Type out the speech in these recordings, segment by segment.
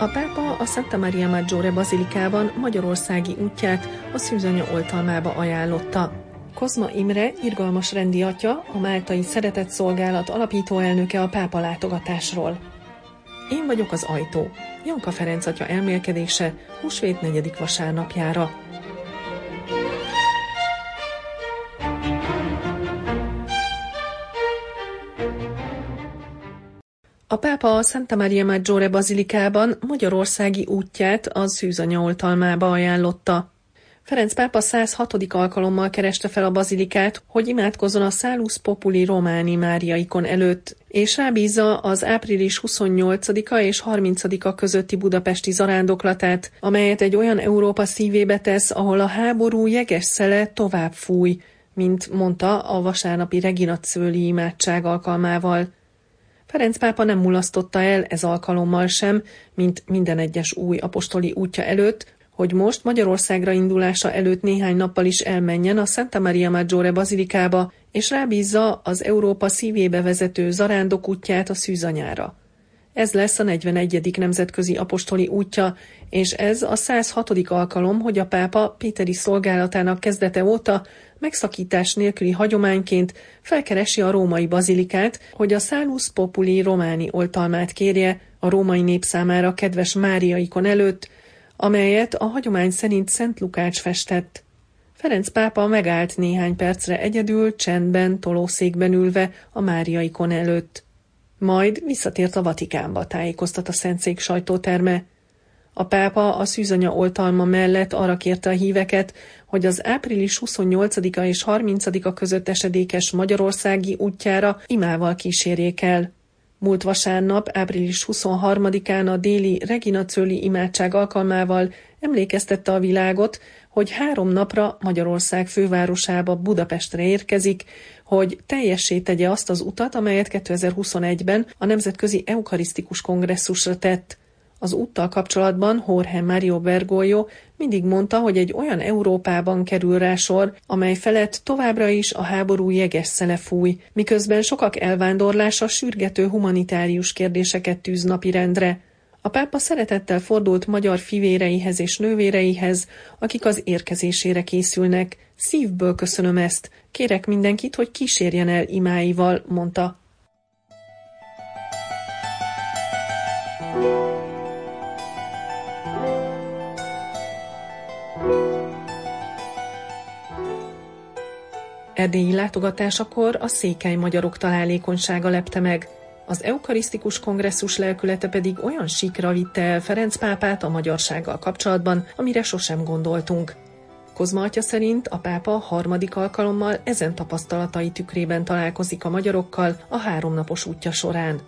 A pápa a Santa Maria Maggiore bazilikában magyarországi útját a szűzanya oltalmába ajánlotta. Kozma Imre, irgalmas rendi atya, a Máltai Szeretett Szolgálat alapító elnöke a pápa látogatásról. Én vagyok az ajtó. Janka Ferenc atya elmélkedése húsvét negyedik vasárnapjára. A pápa a Santa Maria Maggiore bazilikában magyarországi útját az szűzanya oltalmába ajánlotta. Ferenc pápa 106. alkalommal kereste fel a bazilikát, hogy imádkozzon a Salus Populi Románi Máriaikon előtt, és rábízza az április 28-a és 30-a közötti budapesti zarándoklatát, amelyet egy olyan Európa szívébe tesz, ahol a háború jeges szele tovább fúj, mint mondta a vasárnapi Regina Cöli imádság alkalmával. Ferenc pápa nem mulasztotta el ez alkalommal sem, mint minden egyes új apostoli útja előtt, hogy most Magyarországra indulása előtt néhány nappal is elmenjen a Santa Maria Maggiore bazilikába, és rábízza az Európa szívébe vezető zarándok útját a szűzanyára. Ez lesz a 41. nemzetközi apostoli útja, és ez a 106. alkalom, hogy a pápa Péteri szolgálatának kezdete óta megszakítás nélküli hagyományként felkeresi a római bazilikát, hogy a Salus Populi románi oltalmát kérje a római nép számára kedves Máriaikon előtt, amelyet a hagyomány szerint Szent Lukács festett. Ferenc pápa megállt néhány percre egyedül, csendben, tolószékben ülve a Máriaikon előtt. Majd visszatért a Vatikánba, tájékoztat a Szentszék sajtóterme. A pápa a szűzanya oltalma mellett arra kérte a híveket, hogy az április 28-a és 30-a között esedékes magyarországi útjára imával kísérjék el. Múlt vasárnap, április 23-án a déli Regina Cöli imádság alkalmával emlékeztette a világot, hogy három napra Magyarország fővárosába Budapestre érkezik, hogy teljessé tegye azt az utat, amelyet 2021-ben a Nemzetközi Eukarisztikus Kongresszusra tett. Az úttal kapcsolatban Jorge Mario Bergoglio mindig mondta, hogy egy olyan Európában kerül rá sor, amely felett továbbra is a háború jeges szele fúj, miközben sokak elvándorlása sürgető humanitárius kérdéseket tűz napirendre. A pápa szeretettel fordult magyar fivéreihez és nővéreihez, akik az érkezésére készülnek. Szívből köszönöm ezt. Kérek mindenkit, hogy kísérjen el imáival, mondta. Erdélyi látogatásakor a székely magyarok találékonysága lepte meg. Az eukarisztikus kongresszus lelkülete pedig olyan sikra vitte el Ferenc pápát a magyarsággal kapcsolatban, amire sosem gondoltunk. Kozma atya szerint a pápa harmadik alkalommal ezen tapasztalatai tükrében találkozik a magyarokkal a háromnapos útja során.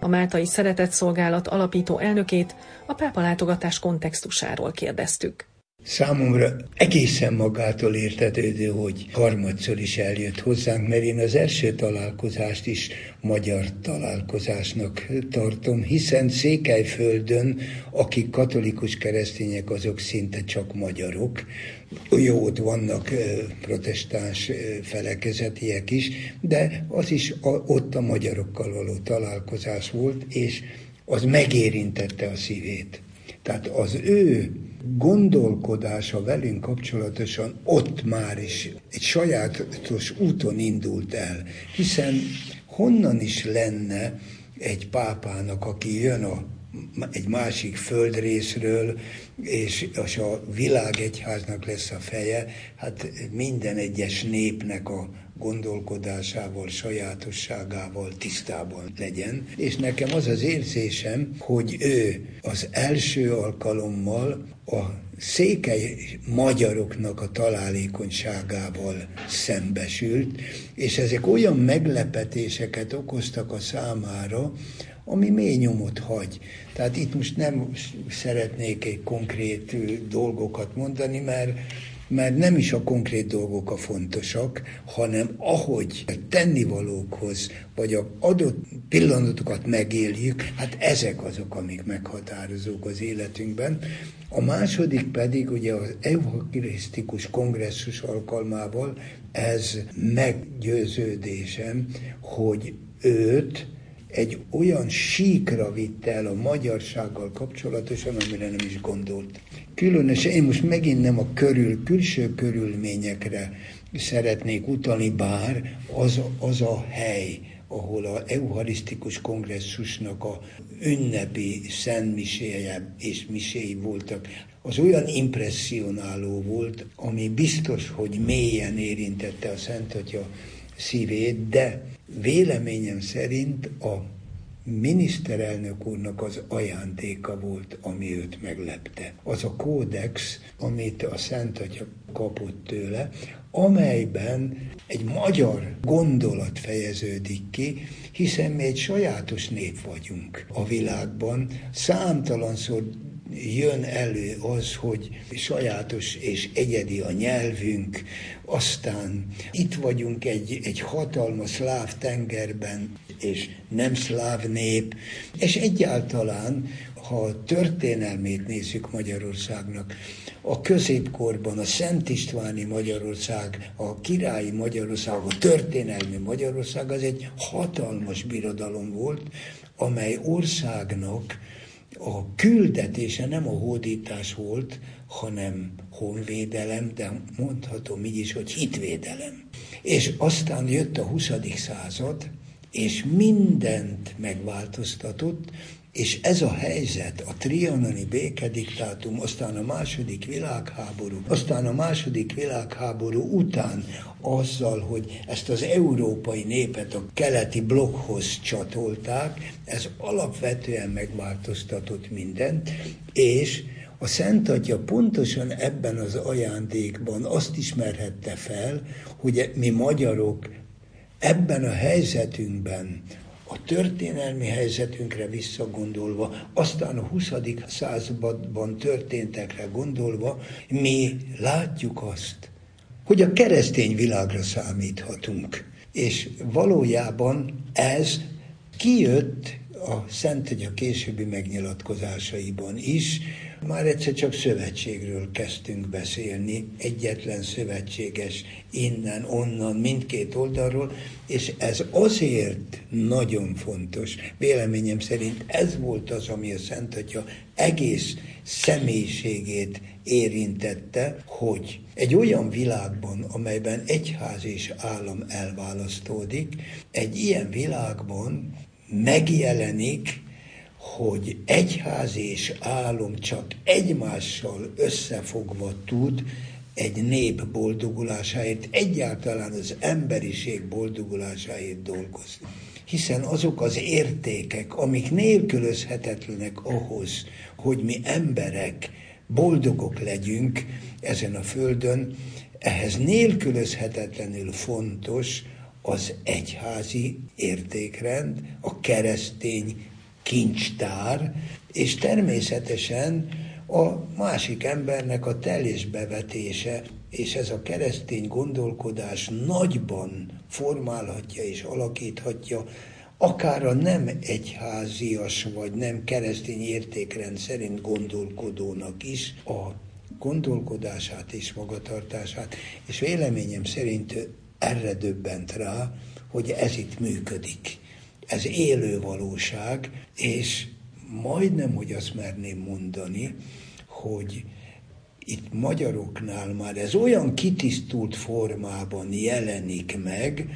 A Máltai Szeretett Szolgálat alapító elnökét a pápa látogatás kontextusáról kérdeztük. Számomra egészen magától értetődő, hogy harmadszor is eljött hozzánk, mert én az első találkozást is magyar találkozásnak tartom, hiszen Székelyföldön, akik katolikus keresztények, azok szinte csak magyarok. Jó, ott vannak protestáns felekezetiek is, de az is ott a magyarokkal való találkozás volt, és az megérintette a szívét. Tehát az ő gondolkodása velünk kapcsolatosan ott már is egy sajátos úton indult el, hiszen honnan is lenne egy pápának, aki jön a egy másik földrészről, és, és a világegyháznak lesz a feje, hát minden egyes népnek a gondolkodásával, sajátosságával tisztában legyen. És nekem az az érzésem, hogy ő az első alkalommal a székely magyaroknak a találékonyságával szembesült, és ezek olyan meglepetéseket okoztak a számára, ami mély nyomot hagy. Tehát itt most nem szeretnék egy konkrét dolgokat mondani, mert mert nem is a konkrét dolgok a fontosak, hanem ahogy tennivalókhoz, vagy a adott pillanatokat megéljük, hát ezek azok, amik meghatározók az életünkben. A második pedig ugye az evangelisztikus kongresszus alkalmával ez meggyőződésem, hogy őt egy olyan síkra vitte el a magyarsággal kapcsolatosan, amire nem is gondolt. Különösen én most megint nem a körül, külső körülményekre szeretnék utalni, bár az, az a hely, ahol a eucharisztikus kongresszusnak a ünnepi szentmiséje és miséi voltak, az olyan impressionáló volt, ami biztos, hogy mélyen érintette a Szent Atya szívét, de véleményem szerint a miniszterelnök úrnak az ajándéka volt, ami őt meglepte. Az a kódex, amit a Szent Atya kapott tőle, amelyben egy magyar gondolat fejeződik ki, hiszen mi egy sajátos nép vagyunk a világban. Számtalanszor jön elő az, hogy sajátos és egyedi a nyelvünk, aztán itt vagyunk egy, egy hatalmas szláv tengerben, és nem szláv nép, és egyáltalán, ha a történelmét nézzük Magyarországnak, a középkorban a Szent Istváni Magyarország, a királyi Magyarország, a történelmi Magyarország az egy hatalmas birodalom volt, amely országnak a küldetése nem a hódítás volt, hanem honvédelem, de mondhatom így is, hogy hitvédelem. És aztán jött a 20. század, és mindent megváltoztatott, és ez a helyzet, a trianoni békediktátum, aztán a második világháború, aztán a második világháború után azzal, hogy ezt az európai népet a keleti blokkhoz csatolták, ez alapvetően megváltoztatott mindent, és a Szent Atya pontosan ebben az ajándékban azt ismerhette fel, hogy mi magyarok ebben a helyzetünkben, a történelmi helyzetünkre visszagondolva, aztán a 20. században történtekre gondolva, mi látjuk azt, hogy a keresztény világra számíthatunk. És valójában ez kijött a Szent a későbbi megnyilatkozásaiban is, már egyszer csak szövetségről kezdtünk beszélni, egyetlen szövetséges innen, onnan, mindkét oldalról, és ez azért nagyon fontos. Véleményem szerint ez volt az, ami a Szent Atya egész személyiségét érintette, hogy egy olyan világban, amelyben egyház és állam elválasztódik, egy ilyen világban megjelenik hogy egyház és álom csak egymással összefogva tud egy nép boldogulásáért, egyáltalán az emberiség boldogulásáért dolgozni. Hiszen azok az értékek, amik nélkülözhetetlenek ahhoz, hogy mi emberek boldogok legyünk ezen a földön, ehhez nélkülözhetetlenül fontos az egyházi értékrend, a keresztény kincstár, és természetesen a másik embernek a teljes bevetése, és ez a keresztény gondolkodás nagyban formálhatja és alakíthatja akár a nem egyházias vagy nem keresztény értékrend szerint gondolkodónak is a gondolkodását és magatartását, és véleményem szerint erre döbbent rá, hogy ez itt működik ez élő valóság, és majdnem, hogy azt merném mondani, hogy itt magyaroknál már ez olyan kitisztult formában jelenik meg,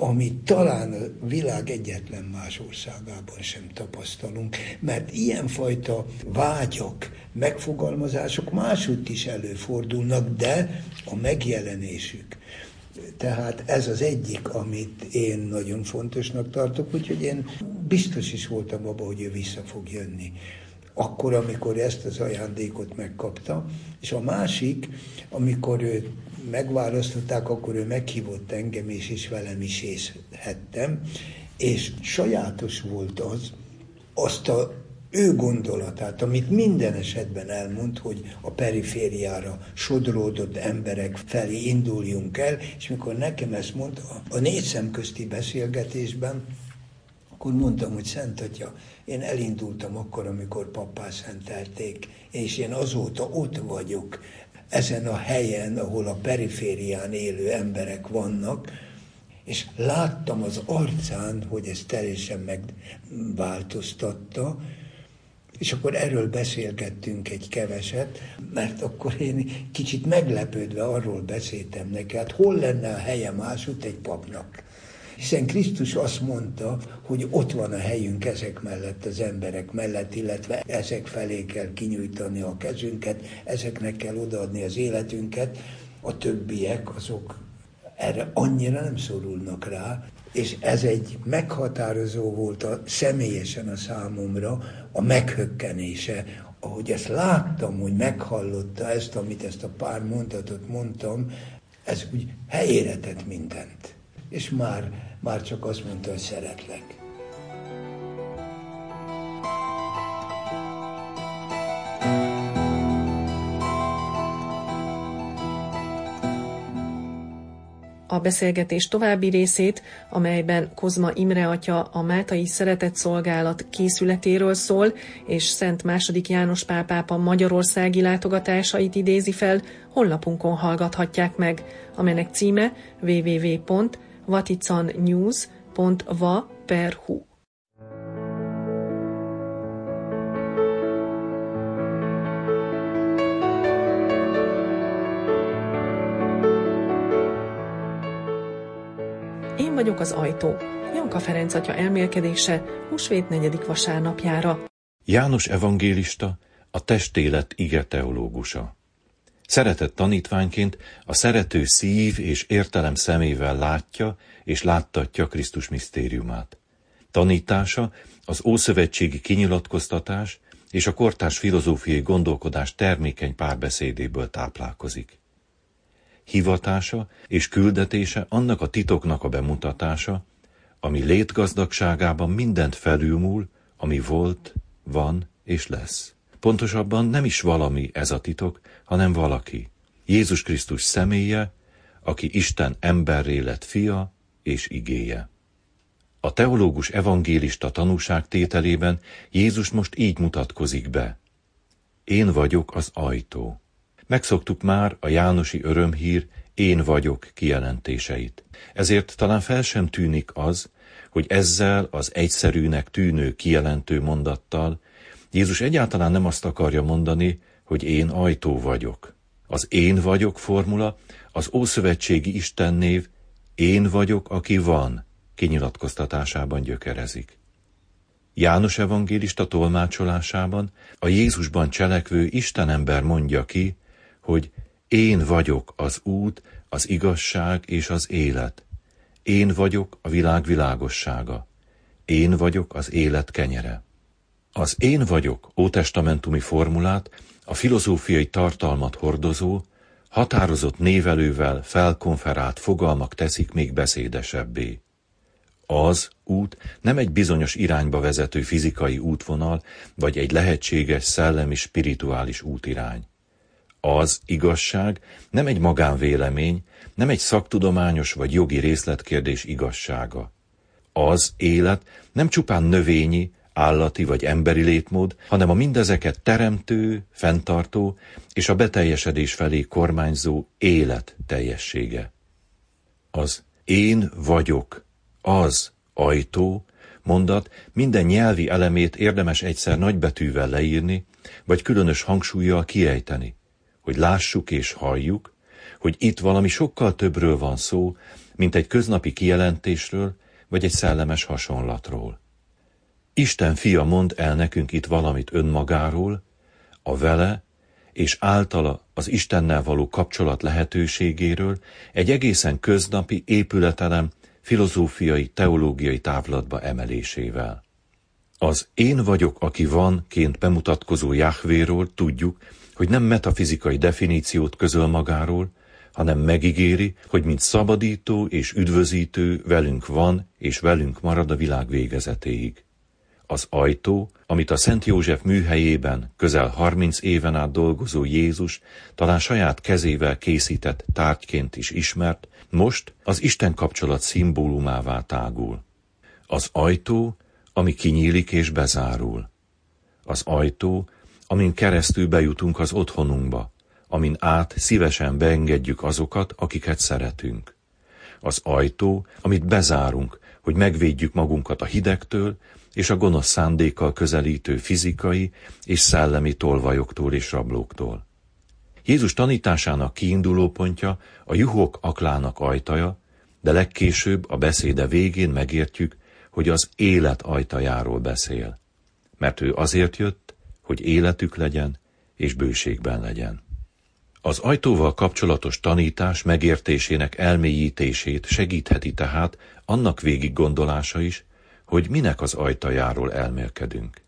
amit talán a világ egyetlen más országában sem tapasztalunk, mert ilyenfajta vágyak, megfogalmazások máshogy is előfordulnak, de a megjelenésük tehát ez az egyik, amit én nagyon fontosnak tartok, úgyhogy én biztos is voltam abban, hogy ő vissza fog jönni. Akkor, amikor ezt az ajándékot megkapta, és a másik, amikor ő megválasztották, akkor ő meghívott engem, és is velem is észhettem, és sajátos volt az, azt a ő gondolatát, amit minden esetben elmond, hogy a perifériára sodródott emberek felé induljunk el, és mikor nekem ezt mondta a négy szemközti beszélgetésben, akkor mondtam, hogy Szent Atya, én elindultam akkor, amikor pappá szentelték, és én azóta ott vagyok, ezen a helyen, ahol a periférián élő emberek vannak, és láttam az arcán, hogy ez teljesen megváltoztatta, és akkor erről beszélgettünk egy keveset, mert akkor én kicsit meglepődve arról beszéltem neki, hát hol lenne a helye másút egy papnak. Hiszen Krisztus azt mondta, hogy ott van a helyünk ezek mellett, az emberek mellett, illetve ezek felé kell kinyújtani a kezünket, ezeknek kell odaadni az életünket, a többiek azok erre annyira nem szorulnak rá, és ez egy meghatározó volt a, személyesen a számomra a meghökkenése, ahogy ezt láttam, hogy meghallotta ezt, amit ezt a pár mondatot mondtam, ez úgy helyére tett mindent. És már, már csak azt mondta, hogy szeretlek. A beszélgetés további részét, amelyben Kozma Imre atya a Máltai Szeretett Szolgálat készületéről szól, és Szent II. János pápápa magyarországi látogatásait idézi fel, honlapunkon hallgathatják meg, amelynek címe www.vaticannews.va vagyok az ajtó. Janka Ferenc atya elmélkedése húsvét negyedik vasárnapjára. János evangélista, a testélet ige teológusa. Szeretett tanítványként a szerető szív és értelem szemével látja és láttatja Krisztus misztériumát. Tanítása az ószövetségi kinyilatkoztatás és a kortás filozófiai gondolkodás termékeny párbeszédéből táplálkozik hivatása és küldetése annak a titoknak a bemutatása, ami létgazdagságában mindent felülmúl, ami volt, van és lesz. Pontosabban nem is valami ez a titok, hanem valaki. Jézus Krisztus személye, aki Isten emberré lett fia és igéje. A teológus evangélista tanúságtételében Jézus most így mutatkozik be. Én vagyok az ajtó. Megszoktuk már a Jánosi örömhír én vagyok kijelentéseit. Ezért talán fel sem tűnik az, hogy ezzel az egyszerűnek tűnő kijelentő mondattal Jézus egyáltalán nem azt akarja mondani, hogy én ajtó vagyok. Az én vagyok formula az Ószövetségi Istennév én vagyok, aki van kinyilatkoztatásában gyökerezik. János evangélista tolmácsolásában a Jézusban cselekvő Istenember mondja ki, hogy én vagyok az út, az igazság és az élet. Én vagyok a világ világossága. Én vagyok az élet kenyere. Az én vagyok ótestamentumi formulát a filozófiai tartalmat hordozó, határozott névelővel felkonferált fogalmak teszik még beszédesebbé. Az út nem egy bizonyos irányba vezető fizikai útvonal, vagy egy lehetséges szellemi spirituális útirány. Az igazság nem egy magánvélemény, nem egy szaktudományos vagy jogi részletkérdés igazsága. Az élet nem csupán növényi, állati vagy emberi létmód, hanem a mindezeket teremtő, fenntartó és a beteljesedés felé kormányzó élet teljessége. Az én vagyok, az ajtó, mondat minden nyelvi elemét érdemes egyszer nagybetűvel leírni, vagy különös hangsúlyjal kiejteni hogy lássuk és halljuk, hogy itt valami sokkal többről van szó, mint egy köznapi kijelentésről, vagy egy szellemes hasonlatról. Isten fia mond el nekünk itt valamit önmagáról, a vele és általa az Istennel való kapcsolat lehetőségéről egy egészen köznapi épületelem filozófiai, teológiai távlatba emelésével. Az én vagyok, aki van-ként bemutatkozó Jahvéról tudjuk, hogy nem metafizikai definíciót közöl magáról, hanem megígéri, hogy mint szabadító és üdvözítő velünk van és velünk marad a világ végezetéig. Az ajtó, amit a Szent József műhelyében közel 30 éven át dolgozó Jézus talán saját kezével készített tárgyként is ismert, most az Isten kapcsolat szimbólumává tágul. Az ajtó, ami kinyílik és bezárul. Az ajtó, amin keresztül bejutunk az otthonunkba, amin át szívesen beengedjük azokat, akiket szeretünk. Az ajtó, amit bezárunk, hogy megvédjük magunkat a hidegtől és a gonosz szándékkal közelítő fizikai és szellemi tolvajoktól és rablóktól. Jézus tanításának kiinduló pontja a juhok aklának ajtaja, de legkésőbb a beszéde végén megértjük, hogy az élet ajtajáról beszél. Mert ő azért jött, hogy életük legyen és bőségben legyen. Az ajtóval kapcsolatos tanítás megértésének elmélyítését segítheti tehát annak végig gondolása is, hogy minek az ajtajáról elmélkedünk.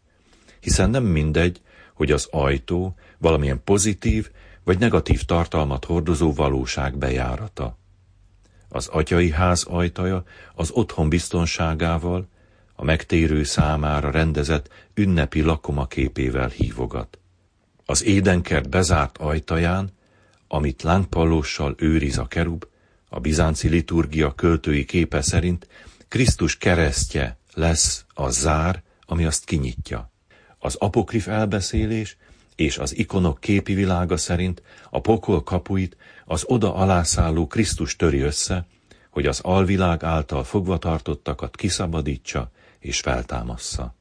Hiszen nem mindegy, hogy az ajtó valamilyen pozitív vagy negatív tartalmat hordozó valóság bejárata. Az atyai ház ajtaja az otthon biztonságával, a megtérő számára rendezett ünnepi lakoma képével hívogat. Az édenkert bezárt ajtaján, amit lángpallóssal őriz a kerub, a bizánci liturgia költői képe szerint Krisztus keresztje lesz a zár, ami azt kinyitja. Az apokrif elbeszélés és az ikonok képi világa szerint a pokol kapuit az oda alászálló Krisztus töri össze, hogy az alvilág által fogvatartottakat kiszabadítsa és feltámassza.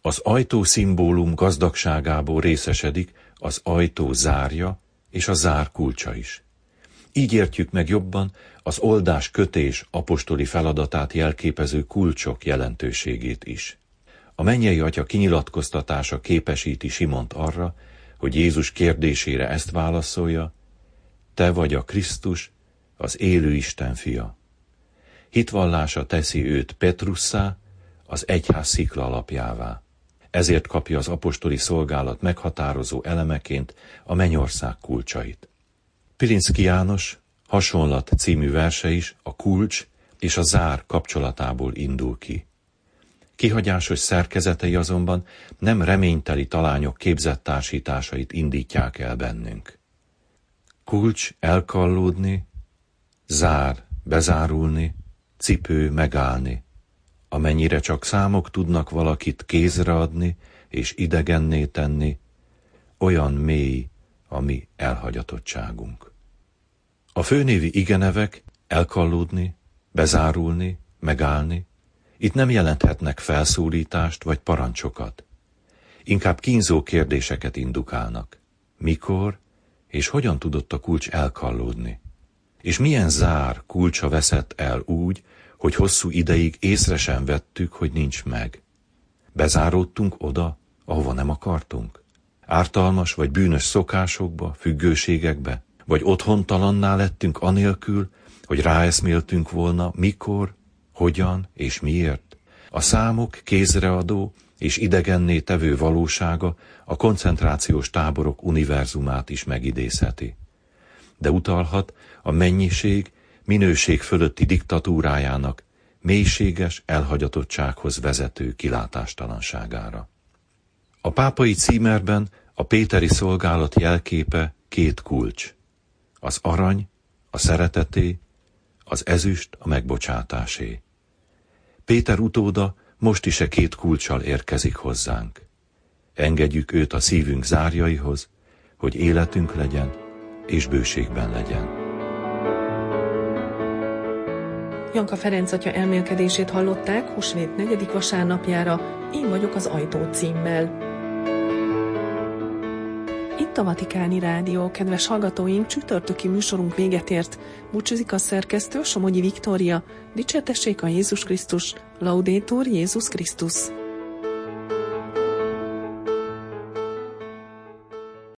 Az ajtó szimbólum gazdagságából részesedik az ajtó zárja és a zár kulcsa is. Így értjük meg jobban az oldás kötés apostoli feladatát jelképező kulcsok jelentőségét is. A mennyei atya kinyilatkoztatása képesíti Simont arra, hogy Jézus kérdésére ezt válaszolja, te vagy a Krisztus, az élő Isten fia. Hitvallása teszi őt Petrusszá, az egyház szikla alapjává. Ezért kapja az apostoli szolgálat meghatározó elemeként a mennyország kulcsait. Pilinszki János hasonlat című verse is a kulcs és a zár kapcsolatából indul ki. Kihagyásos szerkezetei azonban nem reményteli talányok képzett társításait indítják el bennünk. Kulcs elkallódni, zár bezárulni, cipő megállni, amennyire csak számok tudnak valakit kézre adni és idegenné tenni, olyan mély a mi elhagyatottságunk. A főnévi igenevek elkallódni, bezárulni, megállni, itt nem jelenthetnek felszólítást vagy parancsokat. Inkább kínzó kérdéseket indukálnak. Mikor és hogyan tudott a kulcs elkallódni? És milyen zár kulcsa veszett el úgy, hogy hosszú ideig észre sem vettük, hogy nincs meg. Bezáródtunk oda, ahova nem akartunk? Ártalmas vagy bűnös szokásokba, függőségekbe, vagy otthontalanná lettünk anélkül, hogy ráeszméltünk volna, mikor, hogyan és miért. A számok kézreadó és idegenné tevő valósága a koncentrációs táborok univerzumát is megidézheti. De utalhat a mennyiség minőség fölötti diktatúrájának mélységes elhagyatottsághoz vezető kilátástalanságára. A pápai címerben a Péteri szolgálat jelképe két kulcs. Az arany, a szereteté, az ezüst, a megbocsátásé. Péter utóda most is e két kulcsal érkezik hozzánk. Engedjük őt a szívünk zárjaihoz, hogy életünk legyen és bőségben legyen. Janka Ferenc atya elmélkedését hallották húsvét negyedik vasárnapjára Én vagyok az ajtó címmel. Itt a Vatikáni Rádió, kedves hallgatóink, csütörtöki műsorunk véget ért. Búcsúzik a szerkesztő Somogyi Viktória. Dicsértessék a Jézus Krisztus, Laudétur Jézus Krisztus.